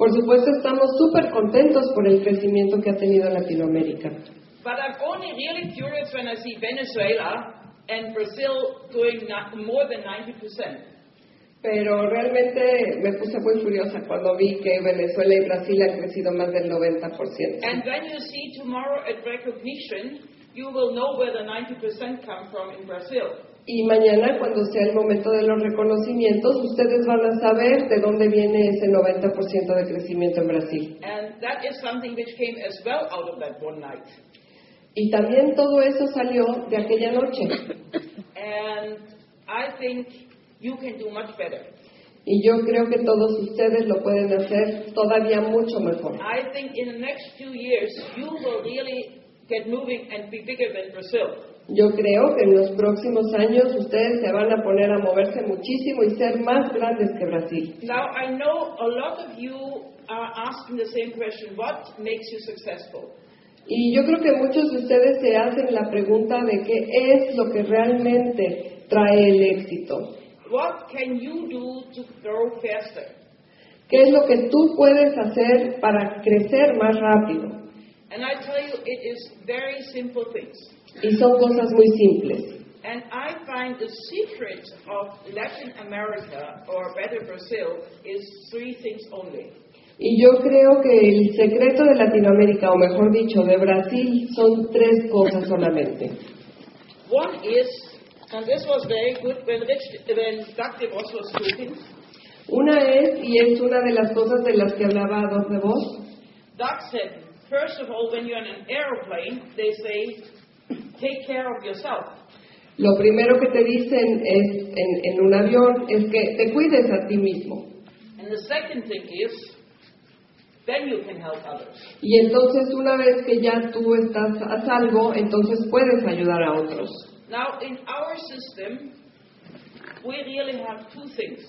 Por supuesto, estamos súper contentos por el crecimiento que ha tenido Latinoamérica. But I'm only really curious when I see Venezuela and Brazil doing more than 90%. Pero realmente me puse muy furiosa cuando vi que Venezuela y Brasil han crecido más del 90%. And when you see tomorrow at recognition, you will know where the 90% come from in Brazil. Y mañana, cuando sea el momento de los reconocimientos, ustedes van a saber de dónde viene ese 90% de crecimiento en Brasil. And that is something which came as well out of that one night. Y también todo eso salió de aquella noche. And I think you can do much better. Y yo creo que todos ustedes lo pueden hacer todavía mucho mejor. I think in the next few years, you will really get moving and be bigger than Brazil. Yo creo que en los próximos años ustedes se van a poner a moverse muchísimo y ser más grandes que Brasil. Now, I know a lot of you are asking the same question what makes you successful? Y yo creo que muchos de ustedes se hacen la pregunta de qué es lo que realmente trae el éxito. What can you do to grow faster? ¿Qué es lo que tú puedes hacer para crecer más rápido? And I tell you, it is very simple things. Y son cosas muy simples. And I find the secret of Latin America, or better Brazil, is three things only. Y yo creo que el secreto de Latinoamérica, o mejor dicho, de Brasil, son tres cosas solamente. One is, and this was very good when, Rich, when Doug DeVos was speaking, Una es, y es una de las cosas de las que hablaba Doc de Vos, Doug said, first of all, when you're in an aeroplane, they say, take care of yourself. lo primero que te dicen es, en, en un avión es que te cuides a ti mismo. And the second thing is, then you can help others. Y entonces una vez que ya tú estás a salvo, entonces puedes ayudar a otros. Now, in our system, we really have two things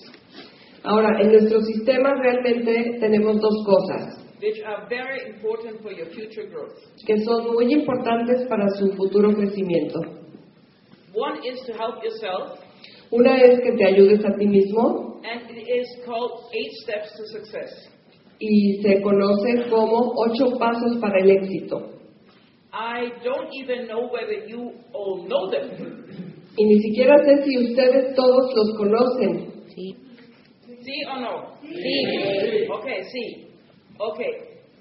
Ahora, en nuestro sistema realmente tenemos dos cosas which are very important for your future growth. que son muy importantes para su futuro crecimiento. One is to help yourself, Una es que te ayudes a ti mismo and it is called Eight Steps to Success. y se conoce como ocho pasos para el éxito. I don't even know whether you all know them. Y ni siquiera sé si ustedes todos los conocen. See or no? See. Okay, see. Okay.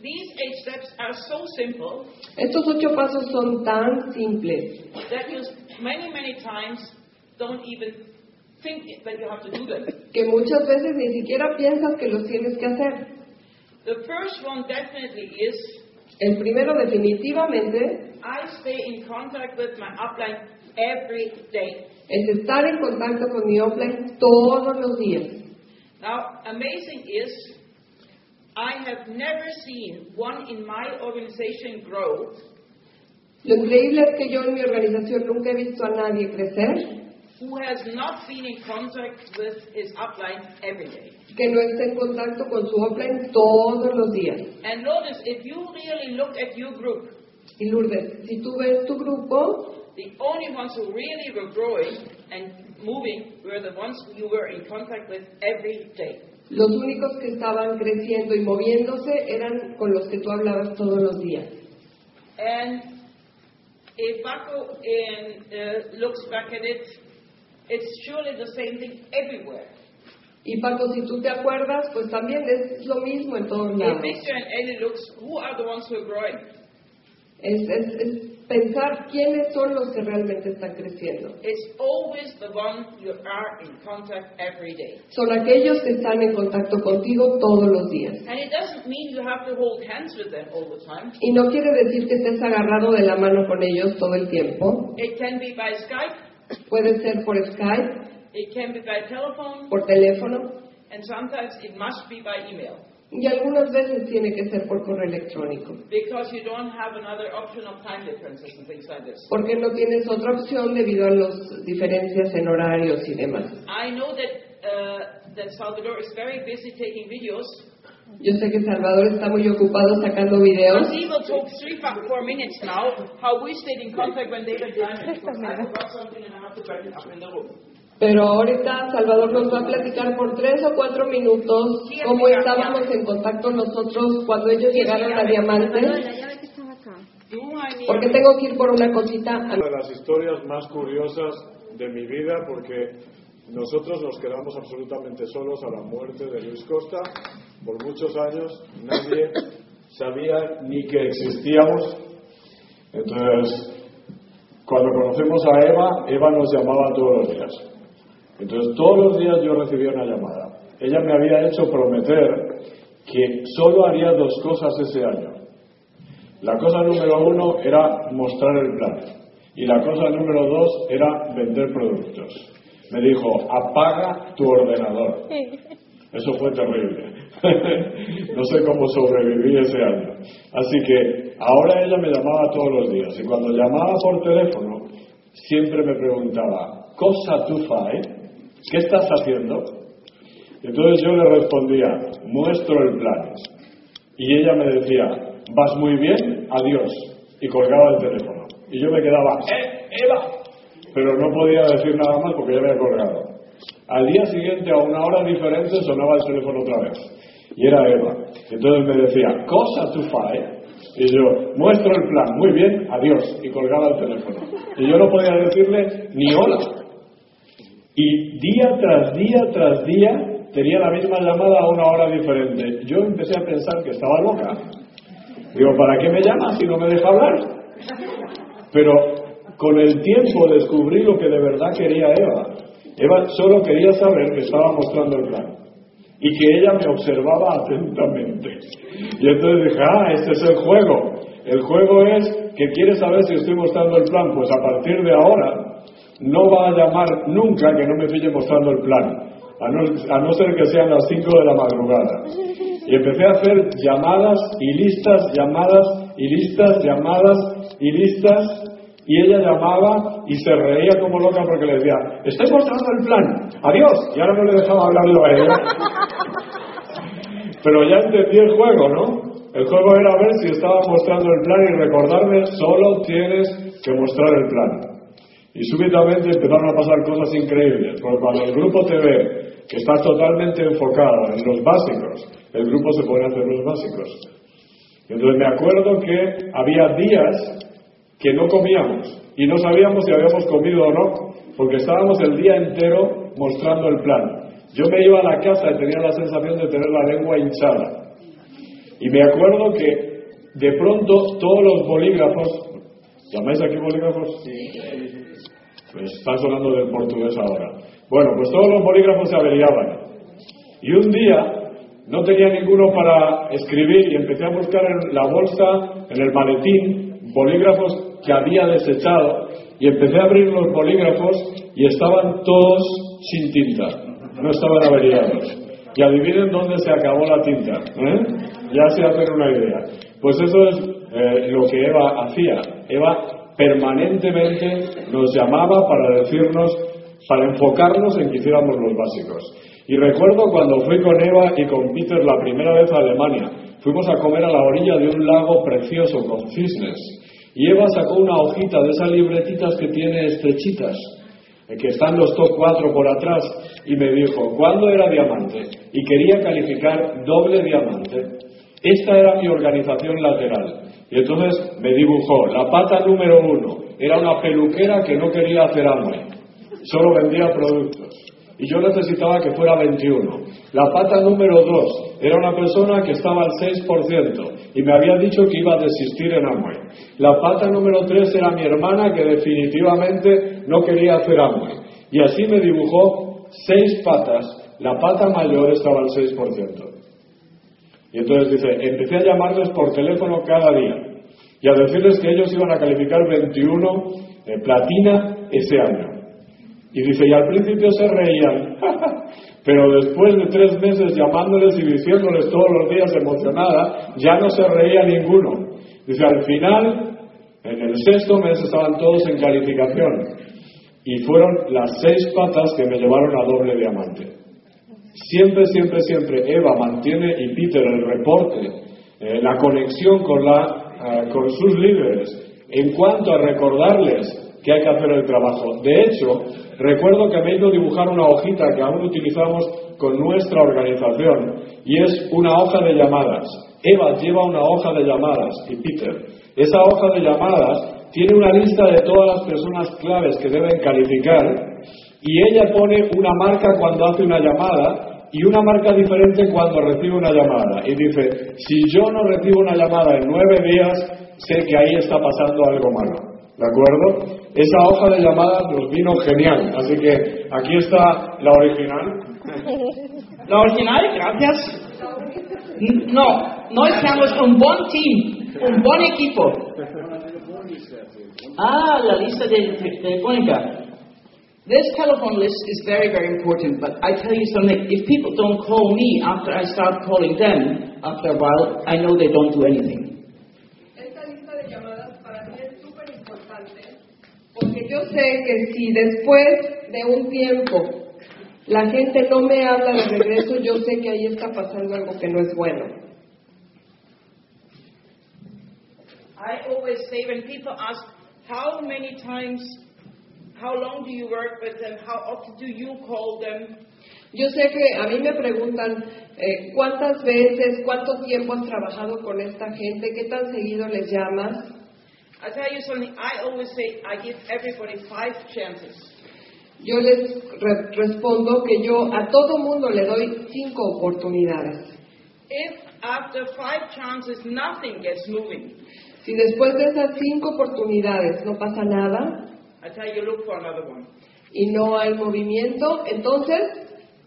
These eight steps are so simple Estos ocho pasos son tan simples that you many, many times don't even think that you have to do them. que muchas veces ni siquiera piensas que los tienes que hacer. The first one definitely is El primero definitivamente I stay in contact with my upline every day. es estar en contacto con mi offline todos los días. Now, amazing is I have never seen one in my organization grow Lo increíble es que yo en mi organización nunca he visto a nadie crecer who has not been in contact with his upline every day. que no esté en contacto con su offline todos los días. And notice, if you really look at your group, Y Lourdes, si tú ves tu grupo, the only ones who really were growing and moving were the ones you were in contact with every day. Los únicos que estaban creciendo y moviéndose eran con los que tú hablabas todos los días. And if Paco in, uh, looks back at it, it's surely the same thing everywhere. Y Paco, si tú te acuerdas, pues también es lo mismo en todos lados. Victor and Ellie looks, who are the ones who are growing? Es, es- es pensar quiénes son los que realmente están creciendo. It's always the one you are in contact every day. Son aquellos que están en contacto contigo todos los días. And it doesn't mean you have to hold hands with them all the time. Y no quiere decir que estés agarrado de la mano con ellos todo el tiempo. It can be by Skype, Puede ser por Skype, it can be by telephone, por teléfono and sometimes it must be by email y algunas veces tiene que ser por correo electrónico. because you don't have another option of time differences and things like this. Porque no tienes otra opción debido a las diferencias en horarios y demás. I know that uh, that Salvador is very busy taking videos. Yo sé que Salvador está muy ocupado sacando videos. Pero ahorita Salvador nos va a platicar por tres o cuatro minutos cómo estábamos en contacto nosotros cuando ellos llegaron a Diamante. Porque tengo que ir por una cosita. Una de las historias más curiosas de mi vida porque nosotros nos quedamos absolutamente solos a la muerte de Luis Costa. Por muchos años nadie sabía ni que existíamos. Entonces, cuando conocemos a Eva, Eva nos llamaba todos los días. Entonces todos los días yo recibía una llamada. Ella me había hecho prometer que solo haría dos cosas ese año. La cosa número uno era mostrar el plan y la cosa número dos era vender productos. Me dijo, apaga tu ordenador. Eso fue terrible. no sé cómo sobreviví ese año. Así que ahora ella me llamaba todos los días y cuando llamaba por teléfono siempre me preguntaba, ¿cosa tú fai? ¿Qué estás haciendo? Entonces yo le respondía, muestro el plan. Y ella me decía, vas muy bien, adiós. Y colgaba el teléfono. Y yo me quedaba, ¡eh, Eva! Pero no podía decir nada más porque ya había colgado. Al día siguiente, a una hora diferente, sonaba el teléfono otra vez. Y era Eva. Entonces me decía, cosa tu fae. Y yo, muestro el plan, muy bien, adiós. Y colgaba el teléfono. Y yo no podía decirle ni hola. Y día tras día tras día tenía la misma llamada a una hora diferente. Yo empecé a pensar que estaba loca. Digo, ¿para qué me llama si no me deja hablar? Pero con el tiempo descubrí lo que de verdad quería Eva. Eva solo quería saber que estaba mostrando el plan y que ella me observaba atentamente. Y entonces dije, ah, este es el juego. El juego es que quiere saber si estoy mostrando el plan. Pues a partir de ahora no va a llamar nunca que no me pille mostrando el plan, a no, ser que sean las 5 de la madrugada. Y empecé a hacer llamadas y listas, llamadas y listas, llamadas y listas, y ella llamaba y se reía como loca porque le decía, estoy mostrando el plan, adiós, y ahora no le dejaba hablarlo a ella. Pero ya entendí el juego, ¿no? El juego era ver si estaba mostrando el plan y recordarme, solo tienes que mostrar el plan. Y súbitamente empezaron a pasar cosas increíbles, porque cuando el grupo te ve que estás totalmente enfocado en los básicos, el grupo se pone a hacer los básicos. Entonces me acuerdo que había días que no comíamos y no sabíamos si habíamos comido o no, porque estábamos el día entero mostrando el plan. Yo me iba a la casa y tenía la sensación de tener la lengua hinchada. Y me acuerdo que de pronto todos los bolígrafos, ¿llamáis aquí bolígrafos? Sí. Pues está sonando del portugués ahora. Bueno, pues todos los bolígrafos se averiaban. Y un día no tenía ninguno para escribir y empecé a buscar en la bolsa, en el maletín, bolígrafos que había desechado y empecé a abrir los bolígrafos y estaban todos sin tinta, no estaban averiados. Y adivinen dónde se acabó la tinta, ¿eh? ya se hacen una idea. Pues eso es eh, lo que Eva hacía. Eva permanentemente nos llamaba para decirnos, para enfocarnos en que hiciéramos los básicos. Y recuerdo cuando fui con Eva y con Peter la primera vez a Alemania, fuimos a comer a la orilla de un lago precioso con cisnes. Y Eva sacó una hojita de esas libretitas que tiene estrechitas, eh, que están los top 4 por atrás, y me dijo, ¿cuándo era diamante? Y quería calificar doble diamante. Esta era mi organización lateral. Y entonces me dibujó, la pata número uno era una peluquera que no quería hacer hambre, solo vendía productos. Y yo necesitaba que fuera 21. La pata número dos era una persona que estaba al 6% y me había dicho que iba a desistir en hambre. La pata número tres era mi hermana que definitivamente no quería hacer hambre. Y así me dibujó seis patas. La pata mayor estaba al 6%. Y entonces dice, empecé a llamarles por teléfono cada día y a decirles que ellos iban a calificar 21 eh, platina ese año. Y dice, y al principio se reían, pero después de tres meses llamándoles y diciéndoles todos los días emocionada, ya no se reía ninguno. Dice, al final, en el sexto mes estaban todos en calificación y fueron las seis patas que me llevaron a doble diamante. Siempre, siempre, siempre Eva mantiene y Peter el reporte, eh, la conexión con, la, eh, con sus líderes en cuanto a recordarles que hay que hacer el trabajo. De hecho, recuerdo que me he ido a dibujar una hojita que aún utilizamos con nuestra organización y es una hoja de llamadas. Eva lleva una hoja de llamadas y Peter. Esa hoja de llamadas tiene una lista de todas las personas claves que deben calificar y ella pone una marca cuando hace una llamada y una marca diferente cuando recibe una llamada. Y dice, si yo no recibo una llamada en nueve días, sé que ahí está pasando algo malo. ¿De acuerdo? Esa hoja de llamadas nos vino genial. Así que aquí está la original. La original, gracias. No, no estamos un buen team, un buen equipo. Ah, la lista de telefónica. This telephone list is very, very important, but I tell you something, if people don't call me after I start calling them, after a while, I know they don't do anything. Esta lista de llamadas para mí es súper importante porque yo sé que si después de un tiempo la gente no me habla de regreso, yo sé que ahí está pasando algo que no es bueno. I always say when people ask, how many times, how long do you work with them, how often do you call them? Yo sé que a mí me preguntan eh, cuántas veces, cuánto tiempo has trabajado con esta gente, qué tan seguido les llamas. I tell you something, I always say I give everybody five chances. Yo les re- respondo que yo a todo mundo le doy cinco oportunidades. If after five chances nothing gets moving, Si después de esas cinco oportunidades no pasa nada I tell you look for another one. y no hay movimiento, entonces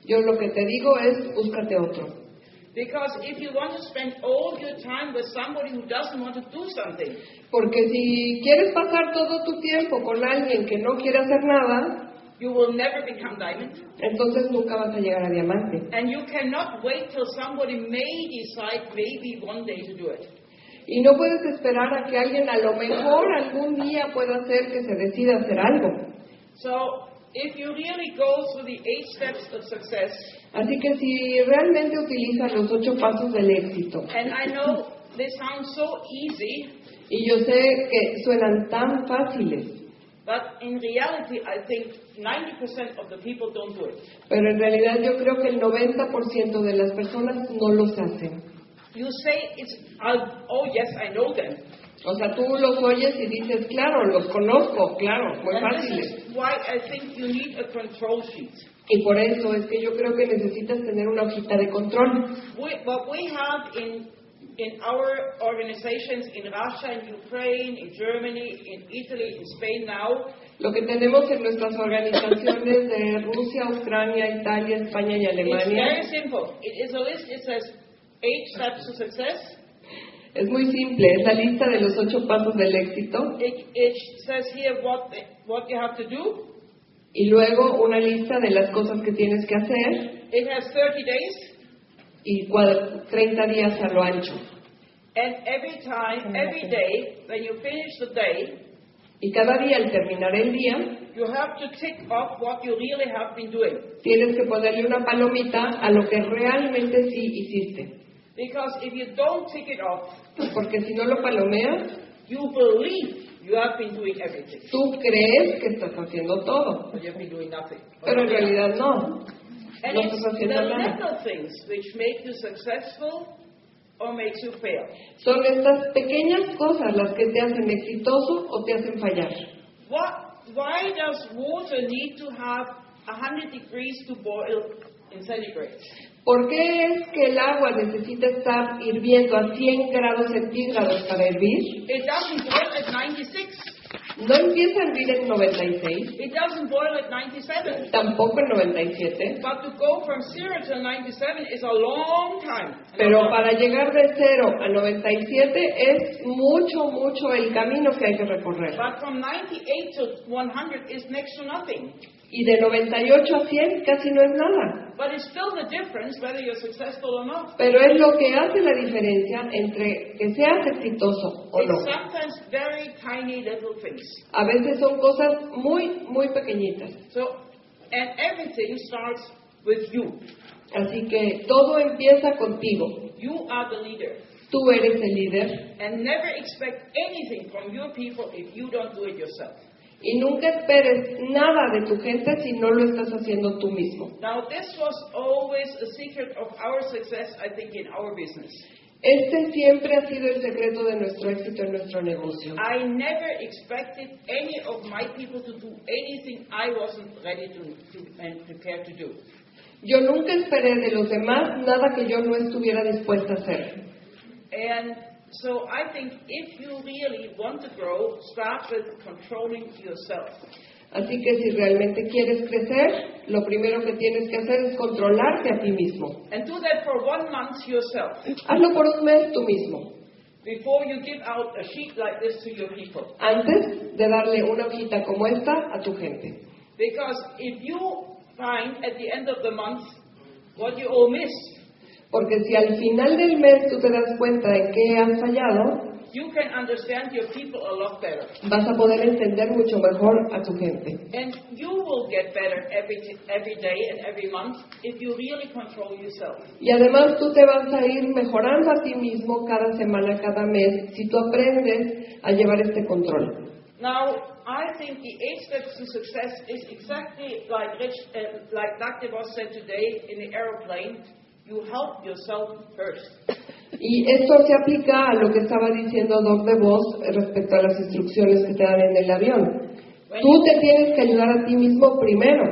yo lo que te digo es búscate otro. Because if you want to spend all your time with somebody who doesn't want to do something, Porque si quieres pasar todo tu tiempo con alguien que no quiere hacer nada, you will never become diamond. entonces nunca vas a llegar a diamante. And you cannot wait till somebody may decide maybe one day to do it. Y no puedes esperar a que alguien a lo mejor algún día pueda hacer que se decida hacer algo. So if you really go through the eight steps of success, Así que si realmente utilizas los ocho pasos del éxito, and I know they sound so easy, y yo sé que suenan tan fáciles, but in reality I think 90% of the people don't do it. pero en realidad yo creo que el 90% de las personas no los hacen. You say it's, I'll, oh yes, I know them. O sea, tú los oyes y dices, claro, los conozco, claro, muy And this fáciles. is why I think you need a control sheet. Y por eso es que yo creo que necesitas tener una hojita de control. We, what we have in, in our organizations in Russia, in Ukraine, in Germany, in Italy, in Spain now, Lo que tenemos en nuestras organizaciones de Rusia, Ucrania, Italia, España y it's very Alemania simple. It is a list, it says eight steps to success. es muy simple. Es la lista de los ocho pasos del éxito It, it says here what, the, what you have to do. y luego una lista de las cosas que tienes que hacer It has 30 days. y cua- 30 días a lo ancho. And every time, every day, when you finish the day, Y cada día al terminar el día you have to tick off what you really have been doing. tienes que ponerle una palomita a lo que realmente sí hiciste. Because if you don't tick it off, Porque si no lo palomeas, you believe you have been doing everything. tú crees que estás haciendo todo, But you've been doing nothing. pero en realidad no. And no it's estás the haciendo nada. little things which make you successful or makes you fail. Son estas pequeñas cosas las que te hacen exitoso o te hacen fallar. What, why does water need to have 100 degrees to boil? ¿Por qué es que el agua necesita estar hirviendo a 100 grados centígrados para hervir? It doesn't boil at 96. No empieza a hervir en 96, It doesn't boil at 97. tampoco en 97, But to go from 0 to 97 is a long time. pero para llegar de 0 a 97 es mucho, mucho el camino que hay que recorrer. But from 98 to 100 is next to nothing. Y de 98 a 100 casi no es nada. But it's still the difference whether you're successful or not. Pero es lo que hace la diferencia entre que seas exitoso o It's no. sometimes very tiny little things. A veces son cosas muy, muy pequeñitas. So, and everything starts with you. Así que todo empieza contigo. You are the leader. Tú eres el líder And never expect anything from your people if you don't do it yourself. Y nunca esperes nada de tu gente si no lo estás haciendo tú mismo. Now, this was always a secret of our success, I think, in our business. Este siempre ha sido el secreto de nuestro éxito en nuestro negocio. I never expected any of my people to do anything I wasn't ready to, to and prepared to do. Yo nunca esperé de los demás nada que yo no estuviera dispuesta a hacer. And so I think if you really want to grow, start with controlling yourself. Así que si realmente quieres crecer, lo primero que tienes que hacer es controlarte a ti mismo. And do that for one month yourself Hazlo por un mes tú mismo, before you give out a sheet like this to your people. antes de darle una hojita como esta a tu gente. Because if you find at the end of the month what you all missed, Porque si al final del mes tú te das cuenta de que has fallado, you can understand your people a lot better. vas a poder entender mucho mejor a tu gente. And you will get better every, every day and every month if you really control yourself. Y además tú te vas a ir mejorando a ti mismo cada semana, cada mes, si tú aprendes a llevar este control. Now, I think the eight steps to success is exactly like Rich, uh, like Dr. Voss said today in the aeroplane. You help yourself first. Y esto se aplica a lo que estaba diciendo Doc de Vos respecto a las instrucciones que te dan en el avión. Tú te tienes que ayudar a ti mismo primero.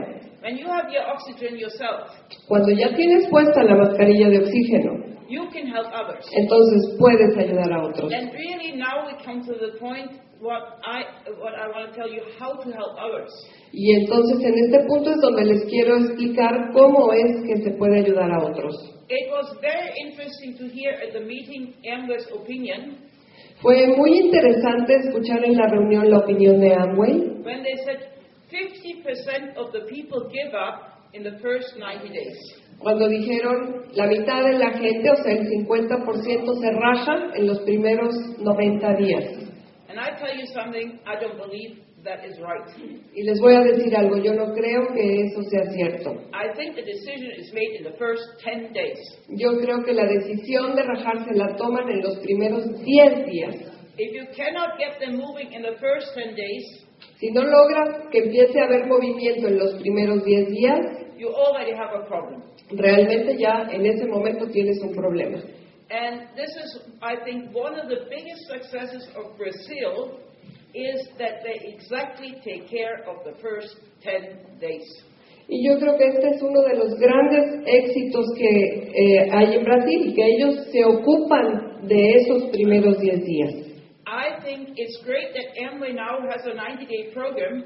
When you have your oxygen yourself, Cuando ya tienes puesta la mascarilla de oxígeno, you can help others. entonces puedes ayudar a otros. And really now we come to the point what I what I want to tell you how to help others. Y entonces en este punto es donde les quiero explicar cómo es que se puede ayudar a otros. It was very interesting to hear at the meeting Amber's opinion Fue muy interesante escuchar en la reunión la opinión de Amway when they said 50% of the people give up in the first 90 days. cuando dijeron la mitad de la gente, o sea, el 50% se raja en los primeros 90 días. And I tell you something, I don't believe that is right. Y les voy a decir algo, yo no creo que eso sea cierto. I think the decision is made in the first 10 days. Yo creo que la decisión de rajarse la toman en los primeros 10 días. If you cannot get them moving in the first 10 days, Si no logras que empiece a haber movimiento en los primeros 10 días, you already have a problem. realmente ya en ese momento tienes un problema. And this is, I think, one of the biggest successes of Brazil is that they exactly take care of the first 10 days. Y yo creo que este es uno de los grandes éxitos que eh, hay en Brasil que ellos se ocupan de esos primeros 10 días. I think it's great that Amway now has a 90-day program.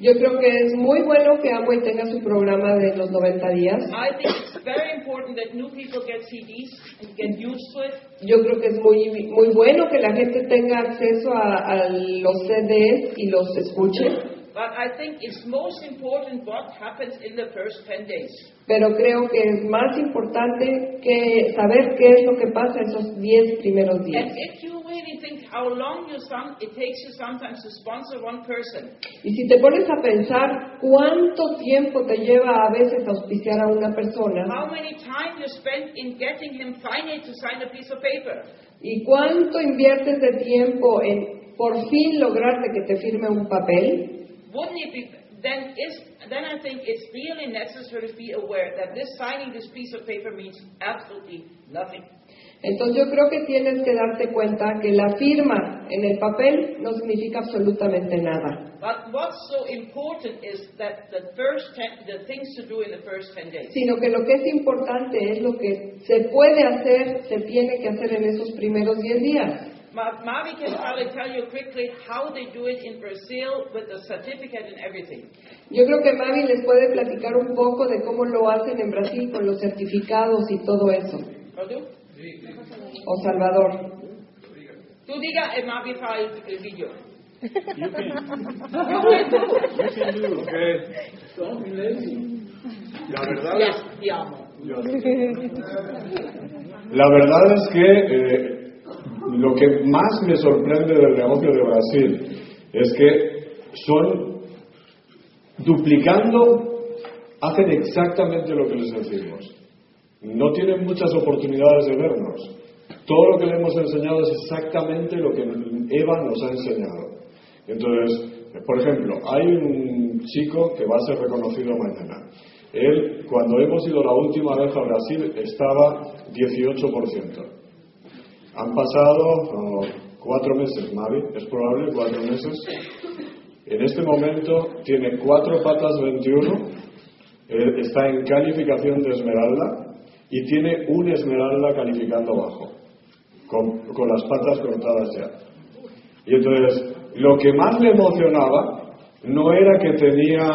Yo creo que es muy bueno que Amway tenga su programa de los 90 días. I think it's very important that new people get CDs and get used to it. Yo creo que es muy, muy bueno que la gente tenga acceso a, a los CDs y los escuche, But I think it's most important what happens in the first 10 days. pero creo que es más importante que saber qué es lo que pasa esos 10 primeros And días. if you really think how long you some, it takes you sometimes to sponsor one person, Y si te pones a pensar cuánto tiempo te lleva a veces auspiciar a una persona how many time you spend in getting him finally to sign a piece of paper, y cuánto inviertes de tiempo en por fin lograrte que te firme un papel, wouldn't it be then is then I think it's really necessary to be aware that this signing this piece of paper means absolutely nothing. entonces yo creo que tienes que darte cuenta que la firma en el papel no significa absolutamente nada. But what's so important is that the first ten, the things to do in the first 10 days. sino que lo que es importante es lo que se puede hacer, se tiene que hacer en esos primeros 10 días. Ma- Mavi can probably tell you quickly how they do it in Brazil with the certificate and everything. Yo creo que Mavi les puede platicar un poco de cómo lo hacen en Brasil con los certificados y todo eso. O Salvador. Tú diga el Mavi para el, video. La verdad Ya, es, te amo. la verdad es que eh, lo que más me sorprende del negocio de Brasil es que son duplicando, hacen exactamente lo que les decimos. No tienen muchas oportunidades de vernos. Todo lo que le hemos enseñado es exactamente lo que Eva nos ha enseñado. Entonces, Por ejemplo, hay un chico que va a ser reconocido mañana. Él, cuando hemos ido la última vez a Brasil, estaba 18%. Han pasado oh, cuatro meses, Mavi, es probable, cuatro meses. En este momento tiene cuatro patas 21, eh, está en calificación de esmeralda y tiene un esmeralda calificando abajo, con, con las patas cortadas ya. Y entonces, lo que más le emocionaba no era que tenía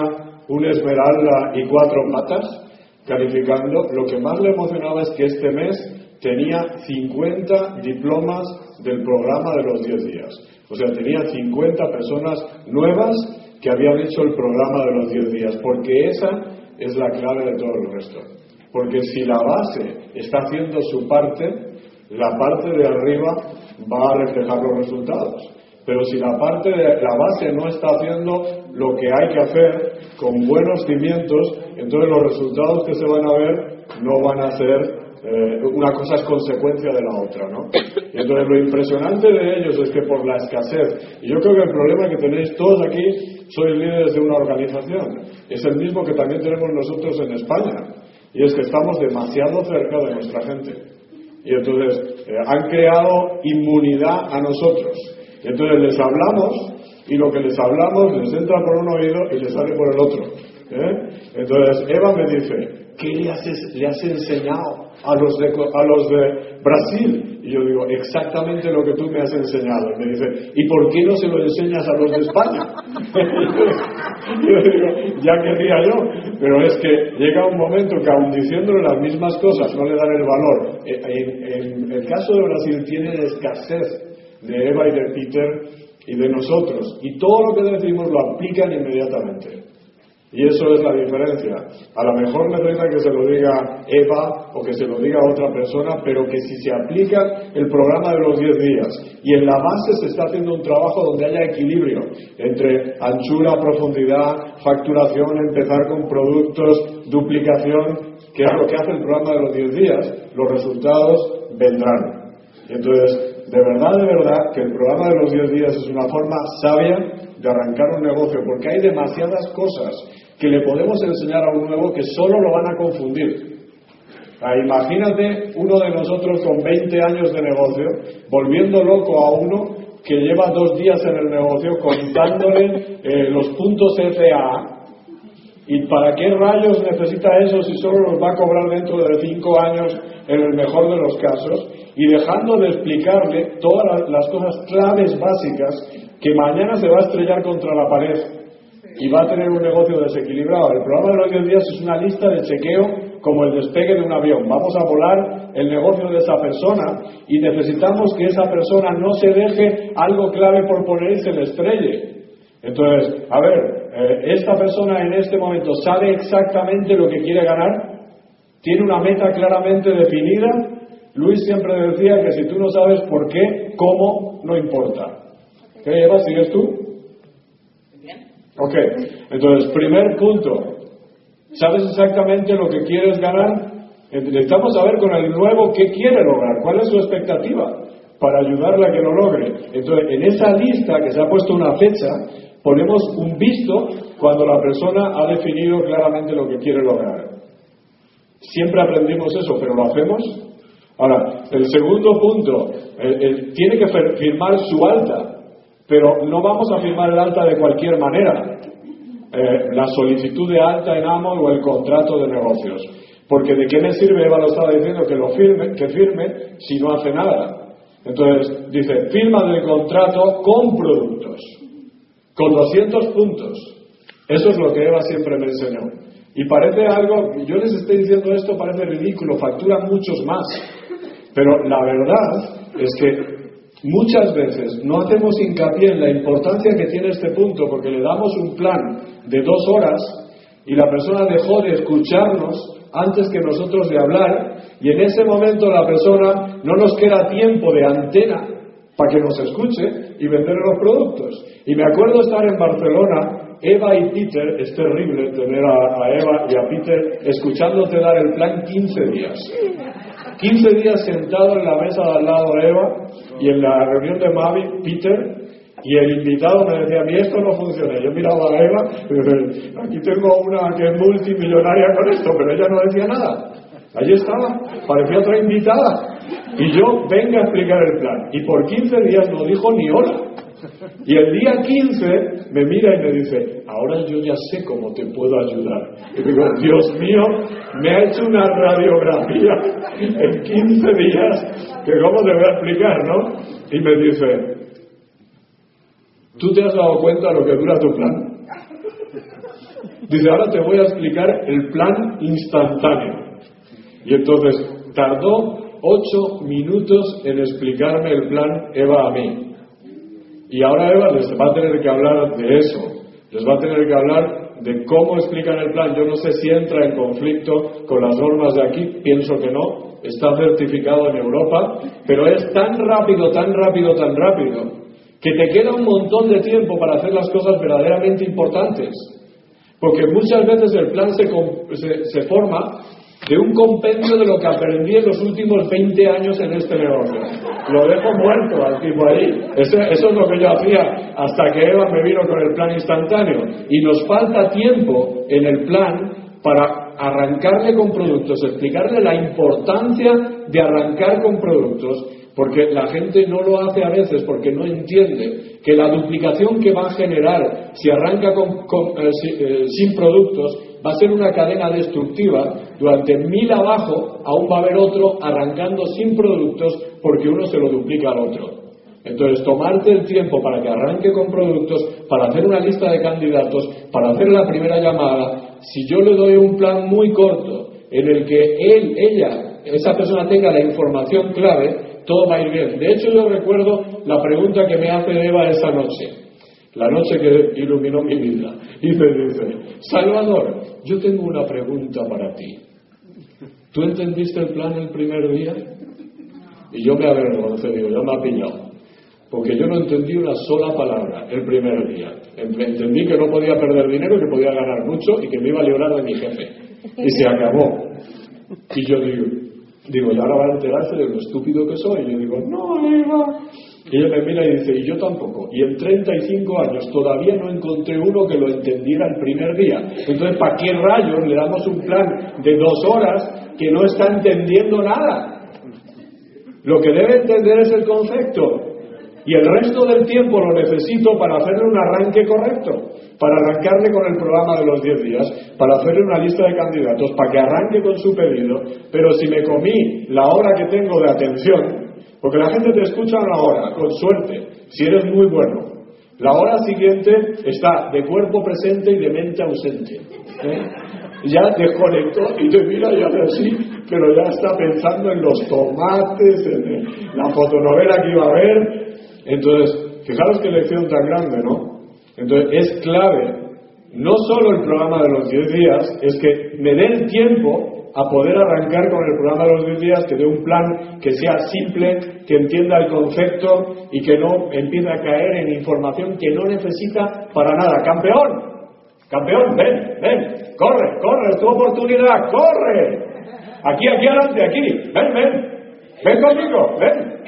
un esmeralda y cuatro patas calificando, lo que más le emocionaba es que este mes tenía 50 diplomas del programa de los 10 días. O sea, tenía 50 personas nuevas que habían hecho el programa de los 10 días, porque esa es la clave de todo el resto. Porque si la base está haciendo su parte, la parte de arriba va a reflejar los resultados. Pero si la parte de la base no está haciendo lo que hay que hacer con buenos cimientos, entonces los resultados que se van a ver no van a ser eh, una cosa es consecuencia de la otra, ¿no? Y entonces lo impresionante de ellos es que por la escasez, y yo creo que el problema que tenéis todos aquí, sois líderes de una organización, es el mismo que también tenemos nosotros en España, y es que estamos demasiado cerca de nuestra gente. Y entonces eh, han creado inmunidad a nosotros. Y entonces les hablamos y lo que les hablamos les entra por un oído y les sale por el otro. ¿eh? Entonces Eva me dice, ¿qué le has, le has enseñado a los, de, a los de Brasil? Y yo digo, exactamente lo que tú me has enseñado. Y me dice, ¿y por qué no se lo enseñas a los de España? yo digo, ya querría yo. Pero es que llega un momento que aun diciéndole las mismas cosas no le dan el valor. En, en el caso de Brasil tiene escasez de Eva y de Peter y de nosotros. Y todo lo que decimos lo aplican inmediatamente. Y eso es la diferencia. A lo mejor necesita que se lo diga Eva o que se lo diga otra persona, pero que si se aplica el programa de los 10 días y en la base se está haciendo un trabajo donde haya equilibrio entre anchura, profundidad, facturación, empezar con productos, duplicación, que es lo que hace el programa de los 10 días, los resultados vendrán. Entonces, de verdad, de verdad, que el programa de los 10 días es una forma sabia de arrancar un negocio, porque hay demasiadas cosas que le podemos enseñar a un nuevo que solo lo van a confundir. Ah, imagínate uno de nosotros con 20 años de negocio volviendo loco a uno que lleva dos días en el negocio contándole eh, los puntos FA. ¿Y para qué rayos necesita eso si solo los va a cobrar dentro de cinco años en el mejor de los casos? Y dejando de explicarle todas las cosas claves básicas que mañana se va a estrellar contra la pared y va a tener un negocio desequilibrado. El programa de los 10 días es una lista de chequeo como el despegue de un avión. Vamos a volar el negocio de esa persona y necesitamos que esa persona no se deje algo clave por poner y se le estrelle. Entonces, a ver, eh, esta persona en este momento sabe exactamente lo que quiere ganar, tiene una meta claramente definida. Luis siempre decía que si tú no sabes por qué, cómo, no importa. ¿Qué Eva? ¿Sigues tú? Ok, entonces, primer punto, ¿sabes exactamente lo que quieres ganar? Necesitamos saber con el nuevo qué quiere lograr, cuál es su expectativa para ayudarle a que lo logre. Entonces, en esa lista que se ha puesto una fecha, ponemos un visto cuando la persona ha definido claramente lo que quiere lograr. Siempre aprendimos eso, pero ¿lo hacemos? Ahora, el segundo punto, tiene que firmar su alta. Pero no vamos a firmar el alta de cualquier manera, eh, la solicitud de alta en amo o el contrato de negocios. Porque de qué me sirve, Eva lo estaba diciendo, que lo firme, que firme si no hace nada. Entonces, dice, firma del contrato con productos, con 200 puntos. Eso es lo que Eva siempre me enseñó. Y parece algo, yo les estoy diciendo esto, parece ridículo, facturan muchos más. Pero la verdad es que Muchas veces no hacemos hincapié en la importancia que tiene este punto porque le damos un plan de dos horas y la persona dejó de escucharnos antes que nosotros de hablar y en ese momento la persona no nos queda tiempo de antena para que nos escuche y vender los productos. Y me acuerdo estar en Barcelona, Eva y Peter, es terrible tener a, a Eva y a Peter escuchándote dar el plan 15 días. 15 días sentado en la mesa al lado de Eva y en la reunión de Mavi, Peter, Y el invitado me decía, a mí esto no funciona. Yo miraba a Eva y dice, aquí tengo una que es multimillonaria con esto, pero ella no decía nada. Allí estaba, parecía otra invitada. Y yo venga a explicar el plan. Y por 15 días no dijo ni hola. Y el día 15 me mira y me dice, ahora yo ya sé cómo te puedo ayudar. Y digo, Dios mío, me ha hecho una radiografía en 15 días, que cómo te voy a explicar, ¿no? Y me dice, ¿tú te has dado cuenta de lo que dura tu plan? Dice, ahora te voy a explicar el plan instantáneo. Y entonces tardó ocho minutos en explicarme el plan Eva a mí. Y ahora Eva les va a tener que hablar de eso, les va a tener que hablar de cómo explican el plan. Yo no sé si entra en conflicto con las normas de aquí, pienso que no, está certificado en Europa, pero es tan rápido, tan rápido, tan rápido, que te queda un montón de tiempo para hacer las cosas verdaderamente importantes. Porque muchas veces el plan se, se, se forma de un compendio de lo que aprendí en los últimos 20 años en este negocio. Lo dejo muerto al tipo ahí. Eso, eso, es lo que yo hacía hasta que Eva me vino con el plan instantáneo. Y nos falta tiempo en el plan para arrancarle con productos, explicarle la importancia de arrancar con productos, porque la gente no lo hace a veces porque no entiende que la duplicación que va a generar si arranca eh, eh, sin productos va a ser una cadena destructiva. Durante mil abajo, aún va a haber otro arrancando sin productos porque uno se lo duplica al otro. Entonces, tomarte el tiempo para que arranque con productos, para hacer una lista de candidatos, para hacer la primera llamada, si yo le doy un plan muy corto en el que él, ella, esa persona tenga la información clave, todo va a ir bien. De hecho, yo recuerdo la pregunta que me hace Eva esa noche la noche que iluminó mi vida, y me dice, Salvador, yo tengo una pregunta para ti. ¿Tú entendiste el plan el primer día? Y yo me avergoncé, digo, ya me ha pillado. Porque yo no entendí una sola palabra el primer día. Entendí que no podía perder dinero, que podía ganar mucho y que me iba a librar de mi jefe. Y se acabó. Y yo digo, digo, y ahora va a enterarse de lo estúpido que soy. Y yo digo, no, Eva, y ella me mira y dice, y yo tampoco. Y en 35 años todavía no encontré uno que lo entendiera el primer día. Entonces, ¿para qué rayos le damos un plan de dos horas que no está entendiendo nada? Lo que debe entender es el concepto. Y el resto del tiempo lo necesito para hacerle un arranque correcto, para arrancarle con el programa de los 10 días, para hacerle una lista de candidatos, para que arranque con su pedido. Pero si me comí la hora que tengo de atención, porque la gente te escucha una hora, con suerte, si eres muy bueno. La hora siguiente está de cuerpo presente y de mente ausente. ¿eh? Ya desconectó y te mira y hace así, pero ya está pensando en los tomates, en la fotonovela que iba a ver. Entonces, fijaros qué lección tan grande, ¿no? Entonces, es clave, no solo el programa de los 10 días, es que me den tiempo a poder arrancar con el programa de los 10 días, que dé un plan que sea simple, que entienda el concepto y que no empiece a caer en información que no necesita para nada. ¡Campeón! ¡Campeón! ¡Ven! ¡Ven! ¡Corre! ¡Corre! ¡Es tu oportunidad! ¡Corre! Aquí, aquí adelante, aquí. ¡Ven, ven! ¡Ven conmigo! ¡Ven!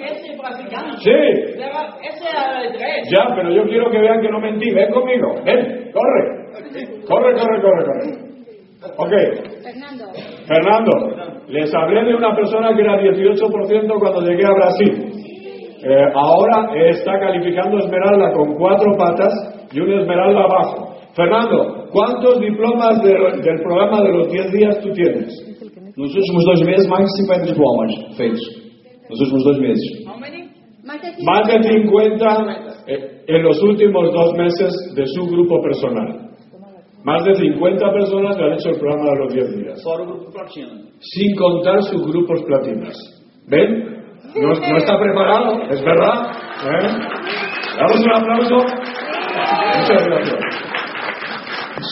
Brasileño. Sí. Ese era el tres. Ya, pero yo quiero que vean que no mentí. Ven conmigo. Ven, corre. Corre, corre, corre, corre. Ok. Fernando. Fernando, les hablé de una persona que era 18% cuando llegué a Brasil. Eh, ahora está calificando Esmeralda con cuatro patas y una Esmeralda abajo. Fernando, ¿cuántos diplomas de, del programa de los 10 días tú tienes? Nos últimos dois meses, mais de 50 diplomas feitos. Nos últimos dois meses. How many? Más de Más de 50 eh, en los últimos dos meses de su grupo personal. Más de 50 personas le han hecho el programa de los 10 días. Sin contar sus grupos platinas. ¿Ven? No, no está preparado, es verdad. ¿Eh? Damos un aplauso. Muchas gracias.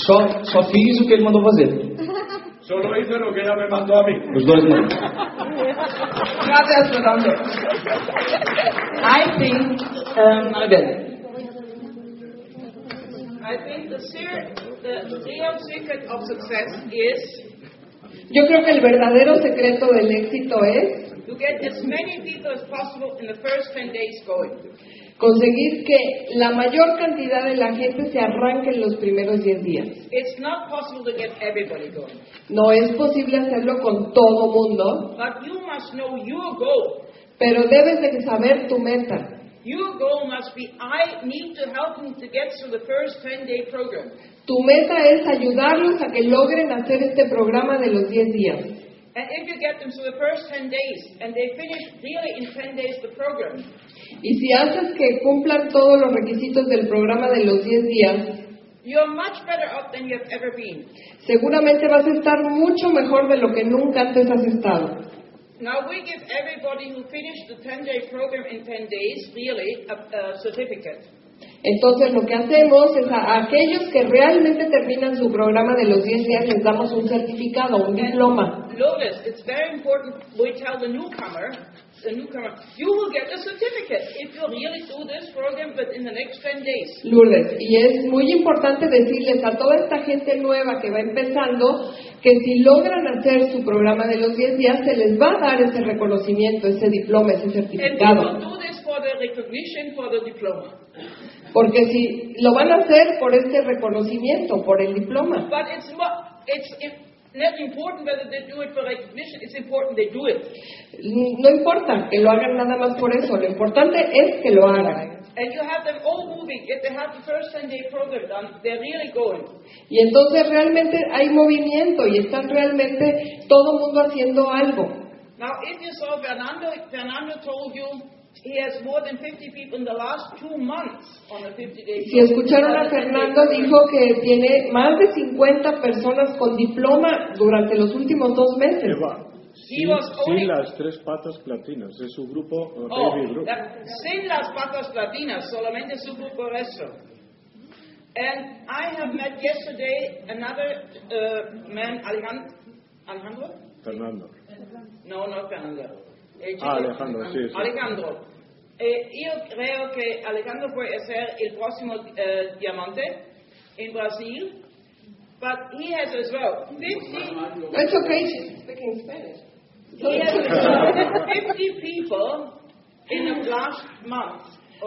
Só, só fiz o que ele mandou fazer. Solo hice lo que ella me mandó a mí. Os dois meses. Gracias, Fernando. I think, um, a ver, I think the, ser, the real secret of success is Yo creo que el verdadero secreto del éxito es to get as many people as possible in the first 10 days going. Conseguir que la mayor cantidad de la gente se arranque en los primeros 10 días. It's not possible to get everybody going. No es posible hacerlo con todo mundo, But you must know your goal. pero debes de saber tu meta. Your goal must be I need to help them to get through the first 10 day program. Tu meta es ayudarlos a que logren hacer este programa de los 10 días. And if you get them through the first 10 days and they finish really in 10 days the program, Y si haces que cumplan todos los requisitos del programa de los 10 días, you're much better off than you've ever been. seguramente vas a estar mucho mejor de lo que nunca antes has estado. Now we give everybody who finished the 10 day program in 10 days really a, a certificate. Entonces lo que hacemos es a aquellos que realmente terminan su programa de los 10 días les damos un certificado, un diploma. Notice, it's very important we tell the newcomer, the newcomer, you will get a certificate if you really do this program within the next 10 days. Lourdes, y es muy importante decirles a toda esta gente nueva que va empezando que si logran hacer su programa de los 10 días se les va a dar ese reconocimiento, ese diploma, ese certificado. For the recognition for the diploma. Porque si lo van a hacer por este reconocimiento, por el diploma. But it's, mo- it's not important whether they do it for recognition, it's important they do it. No importa que lo hagan nada más por eso, lo importante es que lo hagan. And you have them all moving. If they have the first 10 day program done, they're really going. Y entonces realmente hay movimiento y están realmente todo mundo haciendo algo. Now, if you saw Fernando, Fernando told you he has more than 50 people in the last two months on a 50 day Si escucharon a Fernando, dijo que tiene más de 50 personas con diploma durante los últimos dos meses. Sin, sin las tres patas platinas, es su grupo, eh, Oh, Baby Group. that- sin las patas latinas, solamente su grupo resto. And I have met yesterday another uh, man, Alejandro. Alejandro? Fernando. No, no Fernando. Chico- Ah, Alejandro, sí, sí. Alejandro. Eh, yo creo que Alejandro puede ser el próximo eh, diamante en Brasil. But he has as well 50, No, it's okay, she's speaking Spanish. he has as well 50 people in the last month.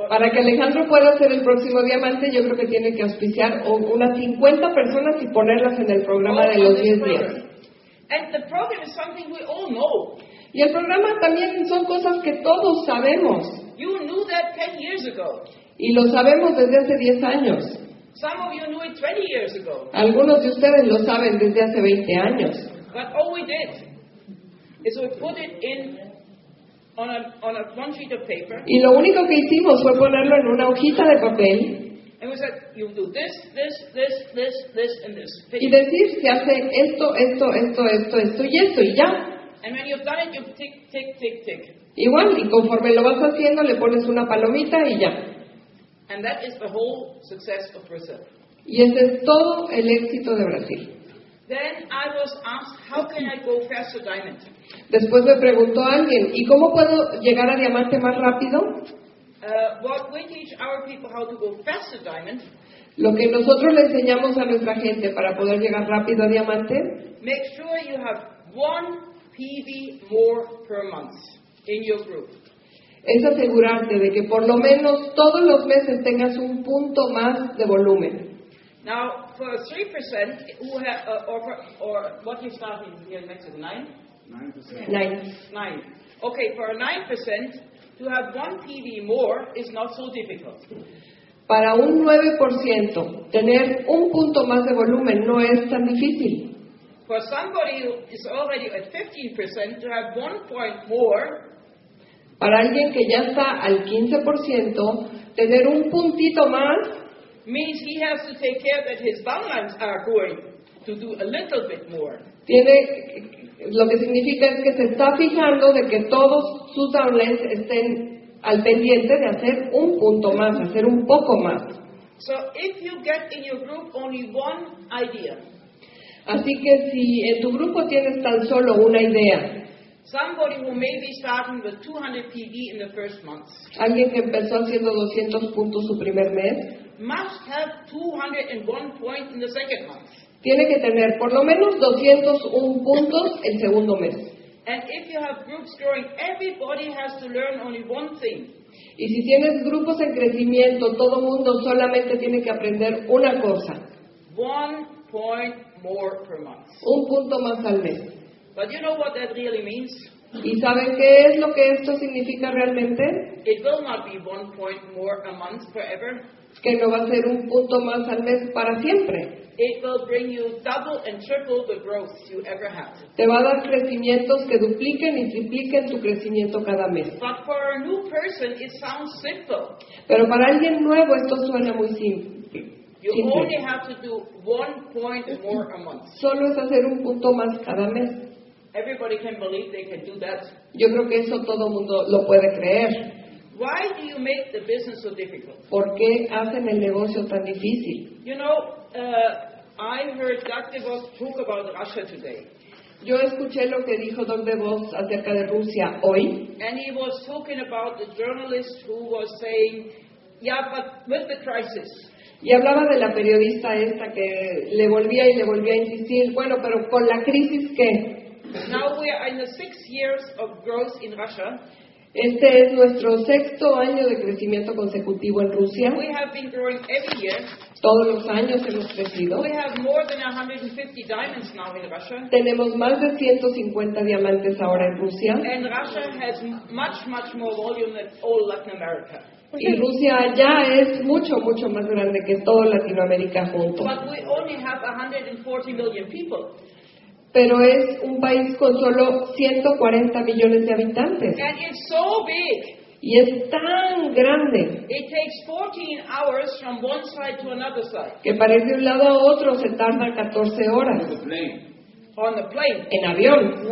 Para que Alejandro pueda ser el próximo diamante, yo creo que tiene que auspiciar unas 50 personas y ponerlas en el programa de los 10 días. And the program is something we all know. Y el programa también son cosas que todos sabemos You knew that 10 years ago. y lo sabemos desde hace 10 años. Some of you knew it 20 years ago. Algunos de ustedes lo saben desde hace 20 años. But all we did is we put it in on a, on a one sheet of paper, Y lo único que hicimos fue ponerlo en una hojita de papel and we said, you do this, this, this, this, this, and this. y decir se hace esto, esto, esto, esto, esto y esto y ya. And when you've done it, you tick, tick, tick, tick. Igual, y conforme lo vas haciendo le pones una palomita y ya. And that is the whole success of Brazil. Y ese es todo el éxito de Brasil. Then I was asked, how can I go faster diamond? Después me preguntó alguien, ¿y cómo puedo llegar a diamante más rápido? Uh, what we teach our people how to go faster diamond, Lo que nosotros le enseñamos a nuestra gente para poder llegar rápido a diamante make sure you have one PV more per month in your group. es asegurarte de que por lo menos todos los meses tengas un punto más de volumen. Now, for 3% who have, uh, or, for, or what you starting here in Mexico, 9? Nine. 9. Okay, for 9%, to have one PV more is not so difficult. Para un 9%, tener un punto más de volumen no es tan difícil. For somebody who is already at 15%, to have one point more Para alguien que ya está al 15%, tener un puntito más means he has to take care that his downlines are going to do a little bit more. tiene lo que significa es que se está fijando de que todos sus downlines estén al pendiente de hacer un punto más, hacer un poco más. So if you get in your group only one idea, Así que si en tu grupo tienes tan solo una idea, somebody who may be starting with 200 PV in the first month alguien que empezó haciendo 200 puntos su primer mes, must have 201 point in the second month. tiene que tener por lo menos 201 puntos el segundo mes. And if you have groups growing, everybody has to learn only one thing. Y si tienes grupos en crecimiento, todo mundo solamente tiene que aprender una cosa, One point more per month. un punto más al mes. But you know what that really means? ¿Y saben qué es lo que esto significa realmente? It will not be one point more a month forever. Que no va a ser un punto más al mes para siempre. It will bring you double and triple the growth you ever had. Te va a dar crecimientos que dupliquen y tripliquen tu crecimiento cada mes. But for a new person, it sounds simple. Pero para alguien nuevo esto suena muy simple. You Simple. only have to do one point more a month. Solo es hacer un punto más cada mes. Everybody can believe they can do that. Yo creo que eso todo mundo lo puede creer. Why do you make the business so difficult? ¿Por qué hacen el negocio tan difícil? You know, uh, I heard Dr. Voss talk about Russia today. Yo escuché lo que dijo Doc DeVos acerca de Rusia hoy And he was talking about the journalist who was saying, yeah, but with the crisis, y hablaba de la periodista esta que le volvía y le volvía a insistir, bueno, pero con la crisis que now we are in the six years of growth in Russia. este es nuestro sexto año de crecimiento consecutivo en Rusia. We have been growing every year. Todos los años hemos crecido. We have more than 150 diamonds now in Russia. Tenemos más de 150 diamantes ahora en Rusia. And Russia has much, much more volume than all Latin America. Y Rusia ya es mucho, mucho más grande que toda Latinoamérica junto. But we only have 140 million people. Pero es un país con solo 140 millones de habitantes. And it's so big. Y es tan grande It takes 14 hours from one side to another side que para ir de un lado a otro se tarda 14 horas on the plane. en avión.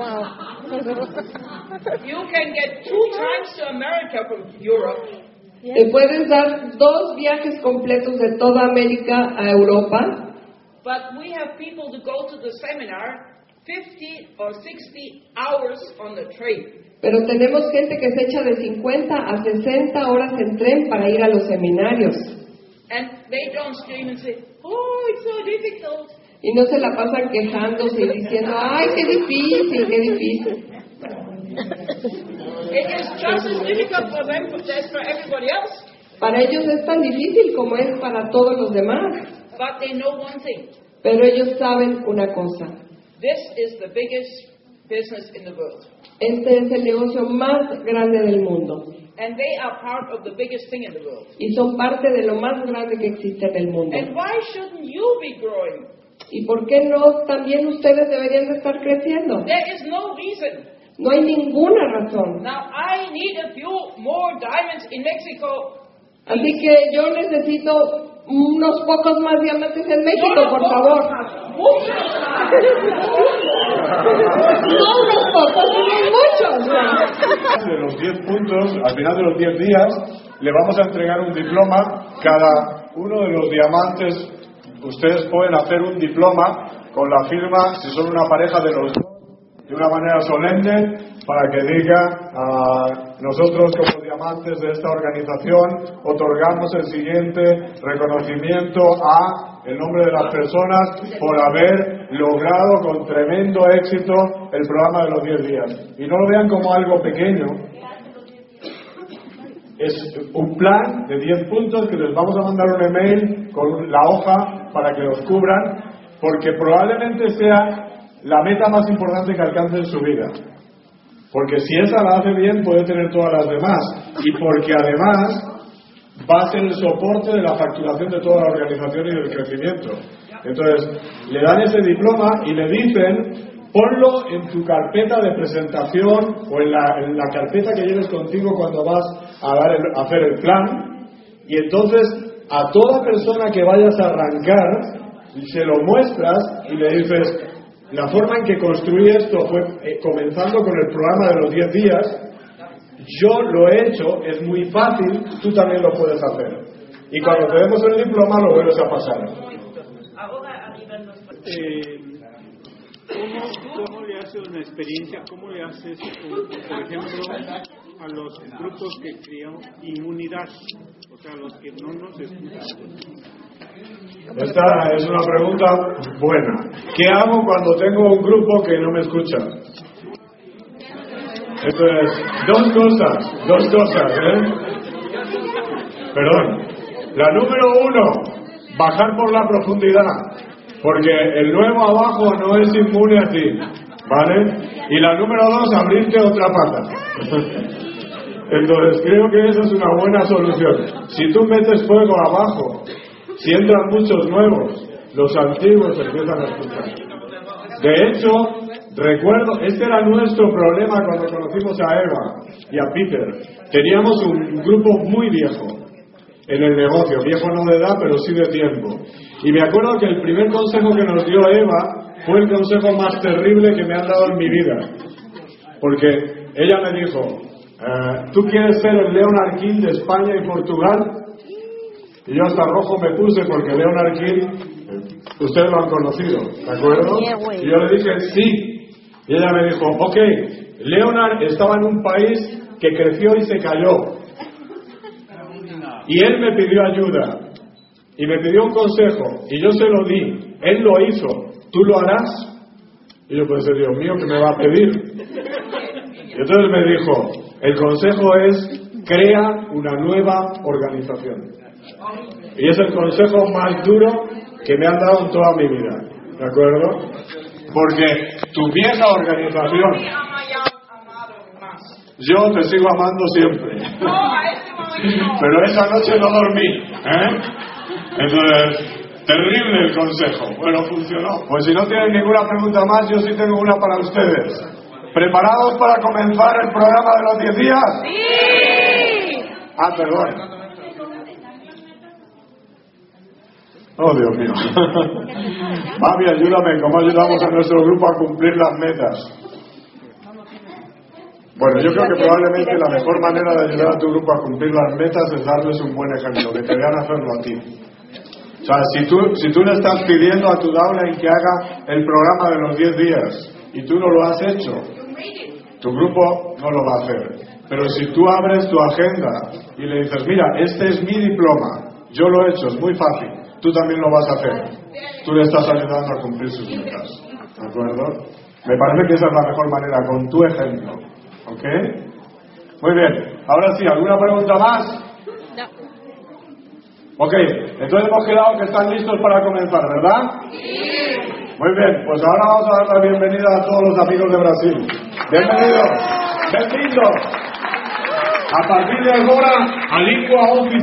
You can get two times to America from Europe, Te puedes dar dos viajes completos de toda América a Europa, but we have people to go to the seminar 50 or 60 hours on the train. pero tenemos gente que se echa de 50 a 60 horas en tren para ir a los seminarios. And they don't scream and say, oh, it's so difficult. Y no se la pasan quejándose y diciendo, ay, qué difícil, qué difícil. It is just as difficult for them as for everybody else. Para ellos es tan difícil como es para todos los demás. But they know one thing. Pero ellos saben una cosa. This is the biggest business in the world. Este es el negocio más grande del mundo. And they are part of the biggest thing in the world. Y son parte de lo más grande que existe en el mundo. And why shouldn't you be growing? ¿Y por qué no también ustedes deberían de estar creciendo? There is no reason. No hay ninguna razón. Now, I need a few more diamonds in Mexico. Así que yo necesito unos pocos más diamantes en México, por favor. No unos pocos, sino muchos. De los 10 puntos, al final de los 10 días, le vamos a entregar un diploma. Cada uno de los diamantes, ustedes pueden hacer un diploma con la firma, si son una pareja de los dos, de una manera solemne, para que diga, a nosotros como diamantes de esta organización, otorgamos el siguiente reconocimiento a el nombre de las personas por haber logrado con tremendo éxito el programa de los 10 días. Y no lo vean como algo pequeño, es un plan de 10 puntos que les vamos a mandar un email con la hoja para que los cubran, porque probablemente sea la meta más importante que alcance en su vida. Porque si esa la hace bien, puede tener todas las demás. Y porque además va a ser el soporte de la facturación de toda la organización y del crecimiento. Entonces, le dan ese diploma y le dicen, ponlo en tu carpeta de presentación o en la, en la carpeta que lleves contigo cuando vas a, dar el- a hacer el plan. Y entonces, a toda persona que vayas a arrancar, se lo muestras y le dices, la forma en que construí esto fue eh, comenzando con el programa de los 10 días, yo lo he hecho, es muy fácil, tú también lo puedes hacer. Y cuando te demos el diploma lo vuelves a pasar. Eh, ¿cómo, ¿Cómo le haces una experiencia? ¿Cómo le haces, por por ejemplo, a los grupos que crean inmunidad? O sea, los que no nos escuchan. Esta es una pregunta buena. ¿Qué hago cuando tengo un grupo que no me escucha? Entonces, dos cosas, dos cosas, ¿eh? Perdón. La número uno, bajar por la profundidad, porque el nuevo abajo no es inmune a ti, ¿vale? Y la número dos, abrirte otra pata. Entonces creo que esa es una buena solución. Si tú metes fuego abajo, si entran muchos nuevos, los antiguos empiezan a escuchar. De hecho, recuerdo, este era nuestro problema cuando conocimos a Eva y a Peter. Teníamos un grupo muy viejo en el negocio, viejo no de edad, pero sí de tiempo. Y me acuerdo que el primer consejo que nos dio Eva fue el consejo más terrible que me han dado en mi vida. Porque ella me dijo, eh, ¿tú quieres ser el Leonard King de España y Portugal? Y yo hasta rojo me puse porque Leonard King, ustedes lo han conocido, ¿de acuerdo? Y yo le dije, sí. Y ella me dijo, ok, Leonard estaba en un país que creció y se cayó. Y él me pidió ayuda. Y me pidió un consejo. Y yo se lo di. Él lo hizo. ¿Tú lo harás? Y yo pensé, Dios mío, ¿qué me va a pedir? Y entonces me dijo, el consejo es, crea una nueva organización. Y es el consejo más duro que me han dado en toda mi vida. ¿De acuerdo? Porque tu vieja organización, yo te sigo amando siempre. Pero esa noche no dormí. ¿eh? Entonces, terrible el consejo. Bueno, funcionó. Pues si no tienen ninguna pregunta más, yo sí tengo una para ustedes. ¿Preparados para comenzar el programa de los 10 días? Sí. Ah, perdón. Oh, Dios mío. Mami, ayúdame, ¿cómo ayudamos a nuestro grupo a cumplir las metas? Bueno, yo creo que probablemente la mejor manera de ayudar a tu grupo a cumplir las metas es darles un buen ejemplo, que te vean hacerlo a ti. O sea, si tú, si tú le estás pidiendo a tu downline que haga el programa de los 10 días y tú no lo has hecho, tu grupo no lo va a hacer. Pero si tú abres tu agenda y le dices, mira, este es mi diploma, yo lo he hecho, es muy fácil, tú también lo vas a hacer. Tú le estás ayudando a cumplir sus metas. ¿De acuerdo? Me parece que esa es la mejor manera, con tu ejemplo. ¿Ok? Muy bien. Ahora sí, ¿alguna pregunta más? Ok, entonces hemos quedado que están listos para comenzar, ¿verdad? Muy bien, pues ahora vamos a dar la bienvenida a todos los amigos de Brasil. Bienvenidos, bienvenidos. A partir de ahora, a língua oficial.